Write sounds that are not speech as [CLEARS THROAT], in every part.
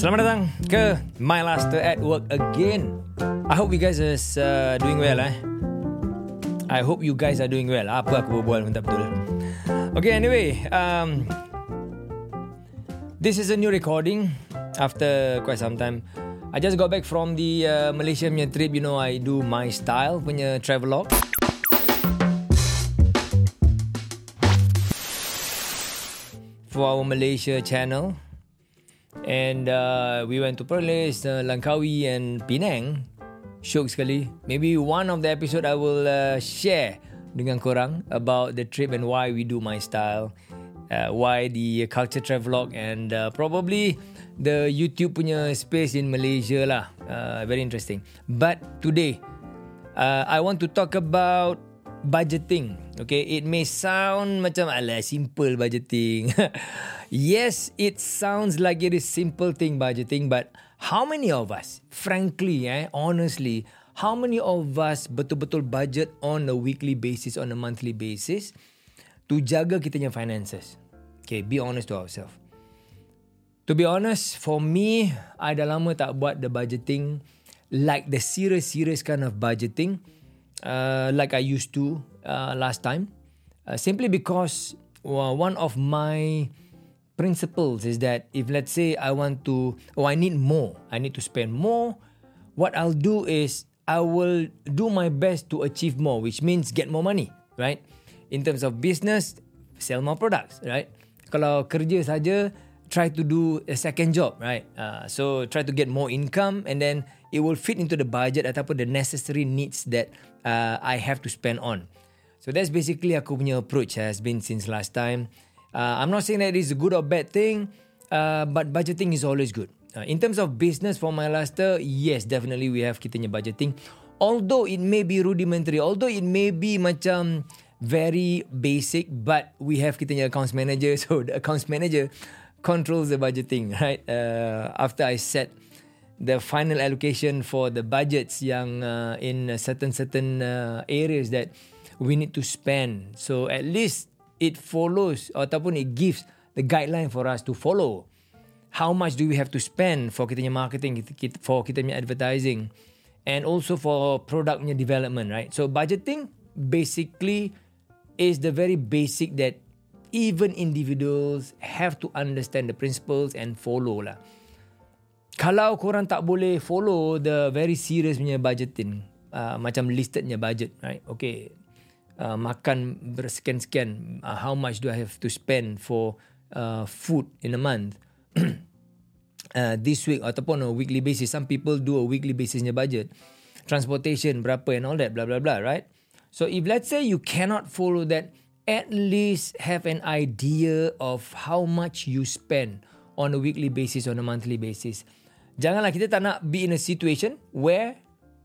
Selamat datang ke My Laster at Work again. I hope you guys are uh, doing well eh. I hope you guys are doing well. Apa aku berbual pun tak betul. Okay, anyway, um, this is a new recording after quite some time. I just got back from the uh, Malaysia punya trip. You know, I do my style punya travelog. For our Malaysia channel. And uh, we went to Perlis, uh, Langkawi and Penang. Syok sekali. Maybe one of the episode I will uh, share dengan korang about the trip and why we do my style. Uh, why the culture travelog and uh, probably the YouTube punya space in Malaysia lah. Uh, very interesting. But today, uh, I want to talk about budgeting. Okay, it may sound macam ala simple budgeting. [LAUGHS] yes, it sounds like it is simple thing budgeting, but how many of us, frankly, eh, honestly, how many of us betul-betul budget on a weekly basis, on a monthly basis to jaga kita punya finances? Okay, be honest to ourselves. To be honest, for me, I dah lama tak buat the budgeting like the serious-serious kind of budgeting uh, like I used to uh, last time. Uh, simply because well, one of my principles is that if let's say I want to, or I need more, I need to spend more, what I'll do is I will do my best to achieve more, which means get more money, right? In terms of business, sell more products, right? Kalau kerja saja, try to do a second job, right? Uh, so try to get more income and then it will fit into the budget ataupun the necessary needs that uh, I have to spend on. So that's basically aku punya approach has been since last time. Uh, I'm not saying that it's a good or bad thing, uh, but budgeting is always good. Uh, in terms of business for my luster, yes, definitely we have kita punya budgeting. Although it may be rudimentary, although it may be macam very basic, but we have kita punya accounts manager. [LAUGHS] So the accounts manager controls the budgeting, [LAUGHS] right? Uh, after I set the final allocation for the budgets yang uh, in certain certain uh, areas that we need to spend. So at least it follows ataupun it gives the guideline for us to follow. How much do we have to spend for kita punya marketing, for kita punya advertising, and also for product punya development, right? So budgeting basically is the very basic that even individuals have to understand the principles and follow lah. Kalau korang tak boleh follow the very serious punya budgeting, uh, macam listednya budget, right? Okay, uh, makan bersekian-sekian, uh, how much do I have to spend for uh, food in a month? [CLEARS THROAT] uh, this week ataupun a weekly basis. Some people do a weekly basisnya budget. Transportation berapa and all that, blah, blah, blah, right? So if let's say you cannot follow that, at least have an idea of how much you spend on a weekly basis, on a monthly basis. Janganlah kita tak nak be in a situation where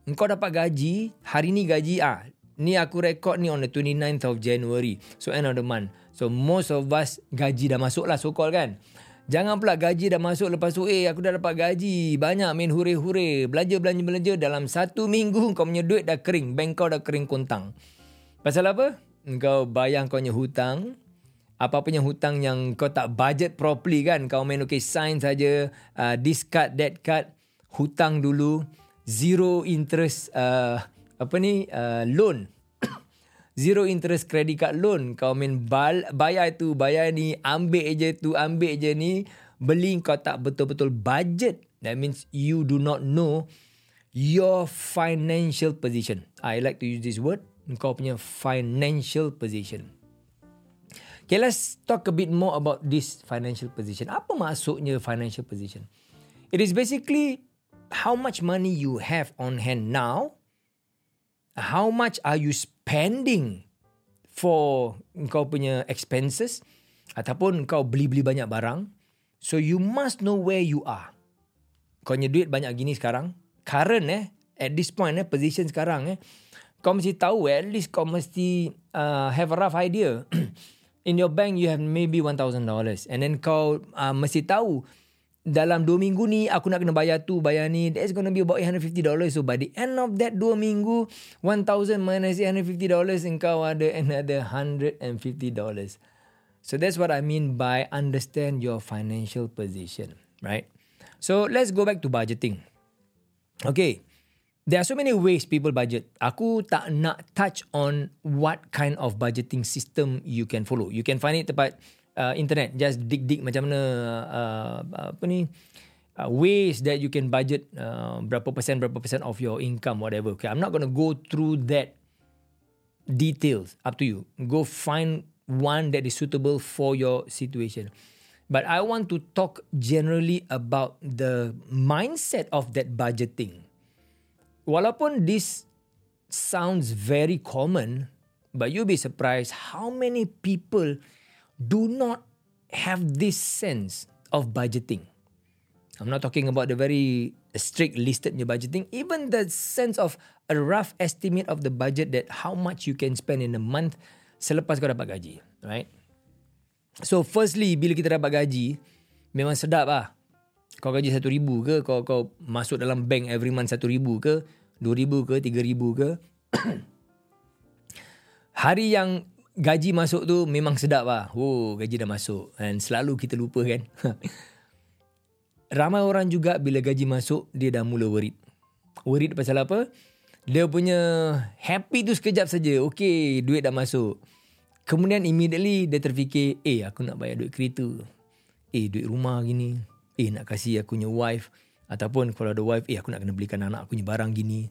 engkau dapat gaji, hari ni gaji, ah, ni aku record ni on the 29th of January. So end of the month. So most of us gaji dah masuk lah so call kan. Jangan pula gaji dah masuk lepas tu eh aku dah dapat gaji banyak main hure-hure belanja belanja belanja dalam satu minggu kau punya duit dah kering bank kau dah kering kontang. Pasal apa? Kau bayang kau punya hutang apa punya hutang yang kau tak budget properly kan? Kau main okay sign saja uh, this card that card hutang dulu zero interest uh, apa ni uh, loan. [COUGHS] Zero interest credit card loan. Kau main bal, bayar tu bayar ni ambil je tu ambil je ni beli kau tak betul-betul budget. That means you do not know your financial position. I like to use this word kau punya financial position Okay, let's talk a bit more about this financial position. Apa maksudnya financial position? It is basically how much money you have on hand now how much are you spending for kau punya expenses ataupun kau beli-beli banyak barang so you must know where you are kau punya duit banyak gini sekarang current eh at this point eh position sekarang eh kau mesti tahu eh, at least kau mesti uh, have a rough idea. [CLEARS THROAT] In your bank you have maybe $1000 and then kau uh, mesti tahu dalam 2 minggu ni aku nak kena bayar tu bayar ni that's to be about $850 so by the end of that 2 minggu 1000 minus $850 engkau ada another $150 so that's what I mean by understand your financial position right? So let's go back to budgeting. Okay. There are so many ways people budget. Aku tak nak touch on what kind of budgeting system you can follow. You can find it tempat uh, internet. Just dig-dig macam mana uh, apa ni uh, ways that you can budget uh, berapa persen berapa persen of your income whatever. Okay, I'm not going to go through that details. Up to you. Go find one that is suitable for your situation. But I want to talk generally about the mindset of that budgeting walaupun this sounds very common, but you'll be surprised how many people do not have this sense of budgeting. I'm not talking about the very strict listed your budgeting, even the sense of a rough estimate of the budget that how much you can spend in a month selepas kau dapat gaji, right? So firstly, bila kita dapat gaji, memang sedap lah kau gaji satu ribu ke? Kau kau masuk dalam bank every month satu ribu ke? dua ribu ke? tiga ribu ke? [CLEARS THROAT] Hari yang gaji masuk tu memang sedap lah. Oh gaji dah masuk. Dan selalu kita lupa kan? [LAUGHS] Ramai orang juga bila gaji masuk dia dah mula worried. Worried pasal apa? Dia punya happy tu sekejap saja. Okay duit dah masuk. Kemudian immediately dia terfikir eh aku nak bayar duit kereta. Eh duit rumah gini eh nak kasih aku punya wife. Ataupun kalau ada wife eh aku nak kena belikan anak aku punya barang gini.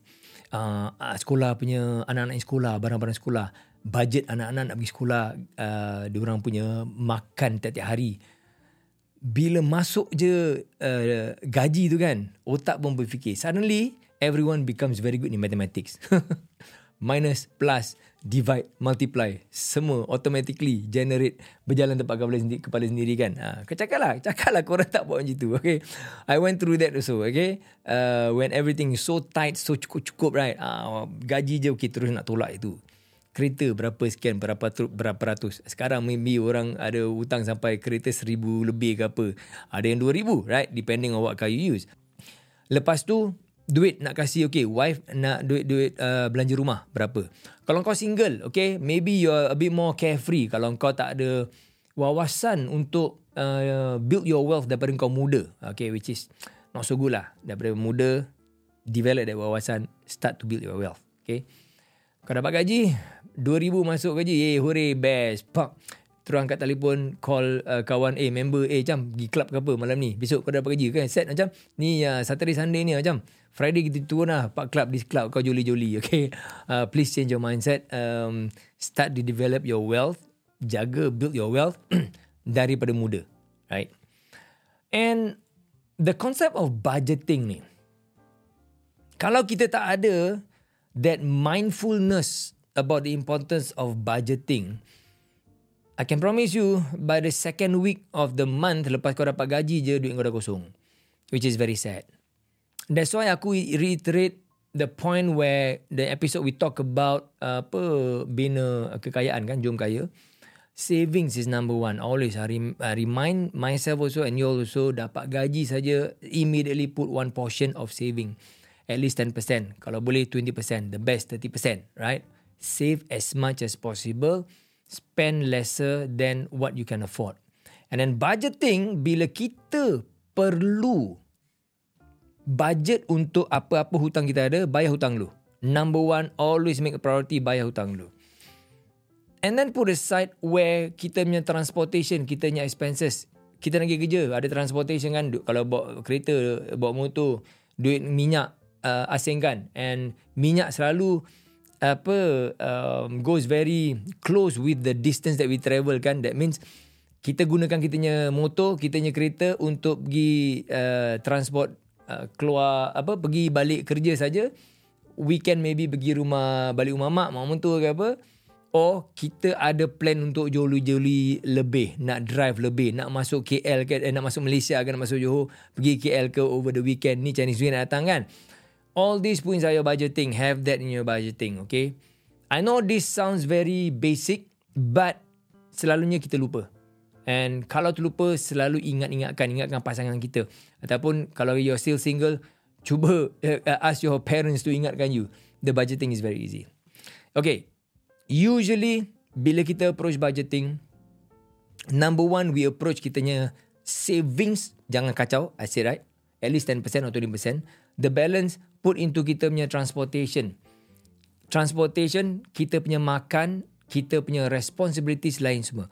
Uh, sekolah punya anak-anak sekolah barang-barang sekolah. Budget anak-anak nak pergi sekolah uh, dia orang punya makan tiap-tiap hari. Bila masuk je uh, gaji tu kan otak pun berfikir suddenly everyone becomes very good in mathematics. [LAUGHS] Minus plus divide, multiply, semua automatically generate berjalan tempat kepala sendiri, kepala sendiri kan. Ha, kau cakap lah, cakap lah korang tak buat macam tu. Okay. I went through that also. Okay. Uh, when everything is so tight, so cukup-cukup right. Uh, gaji je okay, terus nak tolak itu. Kereta berapa sekian, berapa, berapa ratus. Sekarang maybe orang ada hutang sampai kereta seribu lebih ke apa. Ada yang dua ribu right. Depending on what car you use. Lepas tu, duit nak kasih okay wife nak duit duit uh, belanja rumah berapa? Kalau kau single okay maybe you are a bit more carefree. Kalau kau tak ada wawasan untuk uh, build your wealth daripada kau muda okay which is not so good lah. Daripada muda develop that wawasan start to build your wealth okay? Kau dapat gaji 2000 masuk gaji eh hooray best pak. Terus angkat telefon call uh, kawan eh member eh jam pergi club ke apa malam ni. Besok kau dapat gaji kan? Set macam ni uh, Saturday Sunday ni macam Friday kita turun lah pak club this club kau joli-joli okay uh, please change your mindset um, start to develop your wealth jaga build your wealth [CLEARS THROAT] daripada muda right and the concept of budgeting ni kalau kita tak ada that mindfulness about the importance of budgeting I can promise you by the second week of the month lepas kau dapat gaji je duit kau dah kosong. Which is very sad. That's why aku reiterate the point where the episode we talk about uh, apa bina kekayaan kan jom kaya. Savings is number one. Always I, rem- I remind myself also and you also dapat gaji saja immediately put one portion of saving. At least 10%. Kalau boleh 20%. The best 30%. Right? Save as much as possible spend lesser than what you can afford. And then budgeting bila kita perlu budget untuk apa-apa hutang kita ada, bayar hutang dulu. Number one, always make a priority bayar hutang dulu. And then put aside where kita punya transportation, kita punya expenses. Kita nak pergi kerja, ada transportation kan. Kalau bawa kereta, bawa motor, duit minyak uh, asing kan. And minyak selalu apa um, goes very close with the distance that we travel kan that means kita gunakan kita punya motor kita punya kereta untuk pergi uh, transport uh, keluar apa pergi balik kerja saja weekend maybe pergi rumah balik rumah mak mak mentua ke apa or kita ada plan untuk joli-joli lebih nak drive lebih nak masuk KL ke eh, nak masuk Malaysia ke nak masuk Johor pergi KL ke over the weekend ni Chinese New Year datang kan all these points are your budgeting. Have that in your budgeting, okay? I know this sounds very basic, but selalunya kita lupa. And kalau terlupa, selalu ingat-ingatkan, ingatkan pasangan kita. Ataupun kalau you're still single, cuba uh, ask your parents to ingatkan you. The budgeting is very easy. Okay, usually bila kita approach budgeting, number one, we approach kitanya savings. Jangan kacau, I say right? at least 10% or 20%. The balance put into kita punya transportation. Transportation, kita punya makan, kita punya responsibilities lain semua.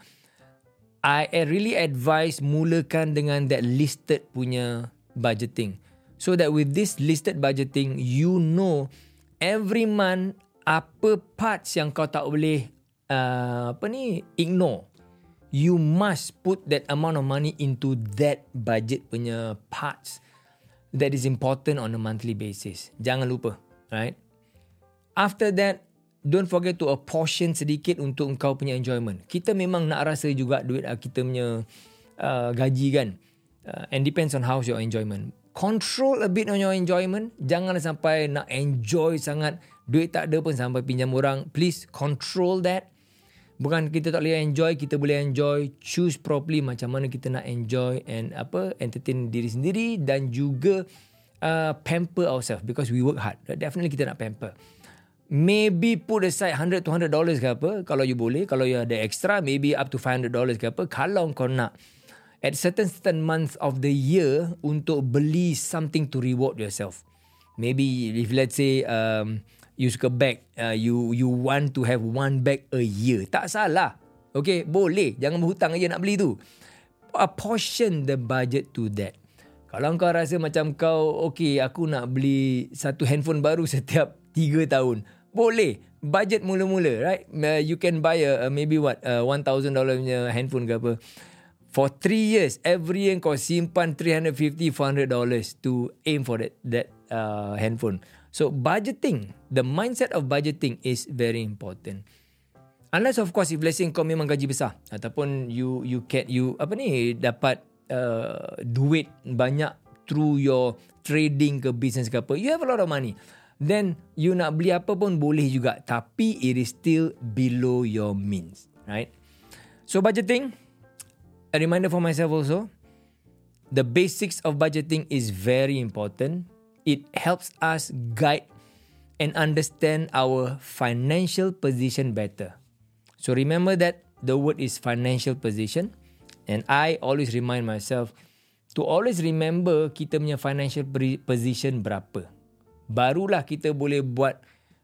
I really advise mulakan dengan that listed punya budgeting. So that with this listed budgeting, you know every month apa parts yang kau tak boleh uh, apa ni ignore. You must put that amount of money into that budget punya parts that is important on a monthly basis. Jangan lupa, right? After that, don't forget to apportion sedikit untuk engkau punya enjoyment. Kita memang nak rasa juga duit uh, kita punya uh, gaji kan. Uh, and depends on how's your enjoyment. Control a bit on your enjoyment. Jangan sampai nak enjoy sangat. Duit tak ada pun sampai pinjam orang. Please control that. Bukan kita tak boleh enjoy, kita boleh enjoy. Choose properly macam mana kita nak enjoy and apa entertain diri sendiri dan juga uh, pamper ourselves because we work hard. Definitely kita nak pamper maybe put aside 100 200 dollars ke apa kalau you boleh kalau you ada extra maybe up to 500 dollars ke apa kalau kau nak at certain certain months of the year untuk beli something to reward yourself. Maybe if let's say um, you suka bag uh, you you want to have one bag a year. Tak salah. Okay boleh. Jangan berhutang aja nak beli tu. Apportion the budget to that. Kalau kau rasa macam kau okay aku nak beli satu handphone baru [LAUGHS] setiap 3 tahun boleh. Budget mula-mula right? Uh, you can buy a, a maybe what a $1000 punya handphone ke apa. For 3 years every year kau simpan 350 400 dollars to aim for that that uh, handphone. So budgeting the mindset of budgeting is very important. Unless of course if say kau memang gaji besar ataupun you you can you apa ni dapat uh, duit banyak through your trading ke business ke apa you have a lot of money then you nak beli apa pun boleh juga tapi it is still below your means right? So budgeting a reminder for myself also the basics of budgeting is very important. It helps us guide and understand our financial position better. So remember that the word is financial position and i always remind myself to always remember kita punya financial position berapa barulah kita boleh buat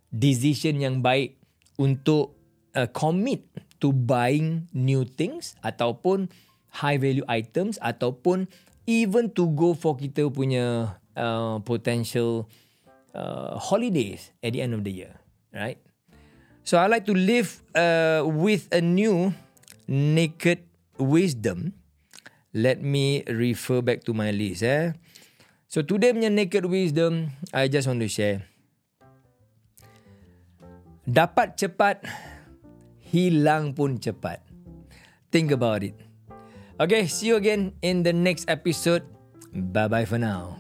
decision yang baik untuk uh, commit to buying new things ataupun high value items ataupun even to go for kita punya uh, potential uh, holidays at the end of the year right? So i like to live uh, with a new naked wisdom. Let me refer back to my list eh So today punya naked wisdom, I just want to share. Dapat cepat, hilang pun cepat. Think about it. Okay, see you again in the next episode. Bye-bye for now.